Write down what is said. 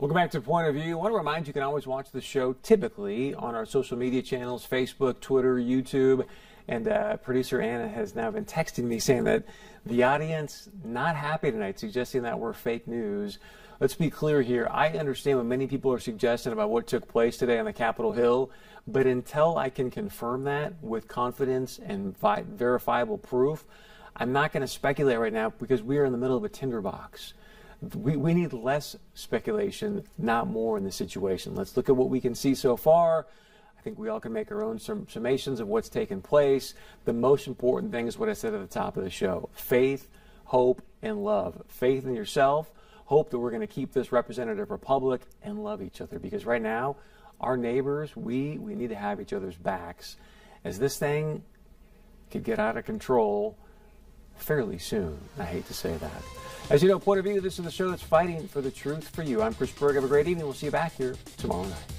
Welcome back to Point of View. I want to remind you, you can always watch the show typically on our social media channels Facebook, Twitter, YouTube. And uh, producer Anna has now been texting me saying that the audience not happy tonight, suggesting that we're fake news. Let's be clear here. I understand what many people are suggesting about what took place today on the Capitol Hill, but until I can confirm that with confidence and vi- verifiable proof, I'm not going to speculate right now because we are in the middle of a tinderbox. We, we need less speculation, not more in the situation. Let's look at what we can see so far. I think we all can make our own summations of what's taken place. The most important thing is what I said at the top of the show faith, hope, and love. Faith in yourself, hope that we're going to keep this representative republic, and love each other. Because right now, our neighbors, we, we need to have each other's backs. As this thing could get out of control fairly soon. I hate to say that. As you know, Point of View, this is the show that's fighting for the truth for you. I'm Chris Berg. Have a great evening. We'll see you back here tomorrow night.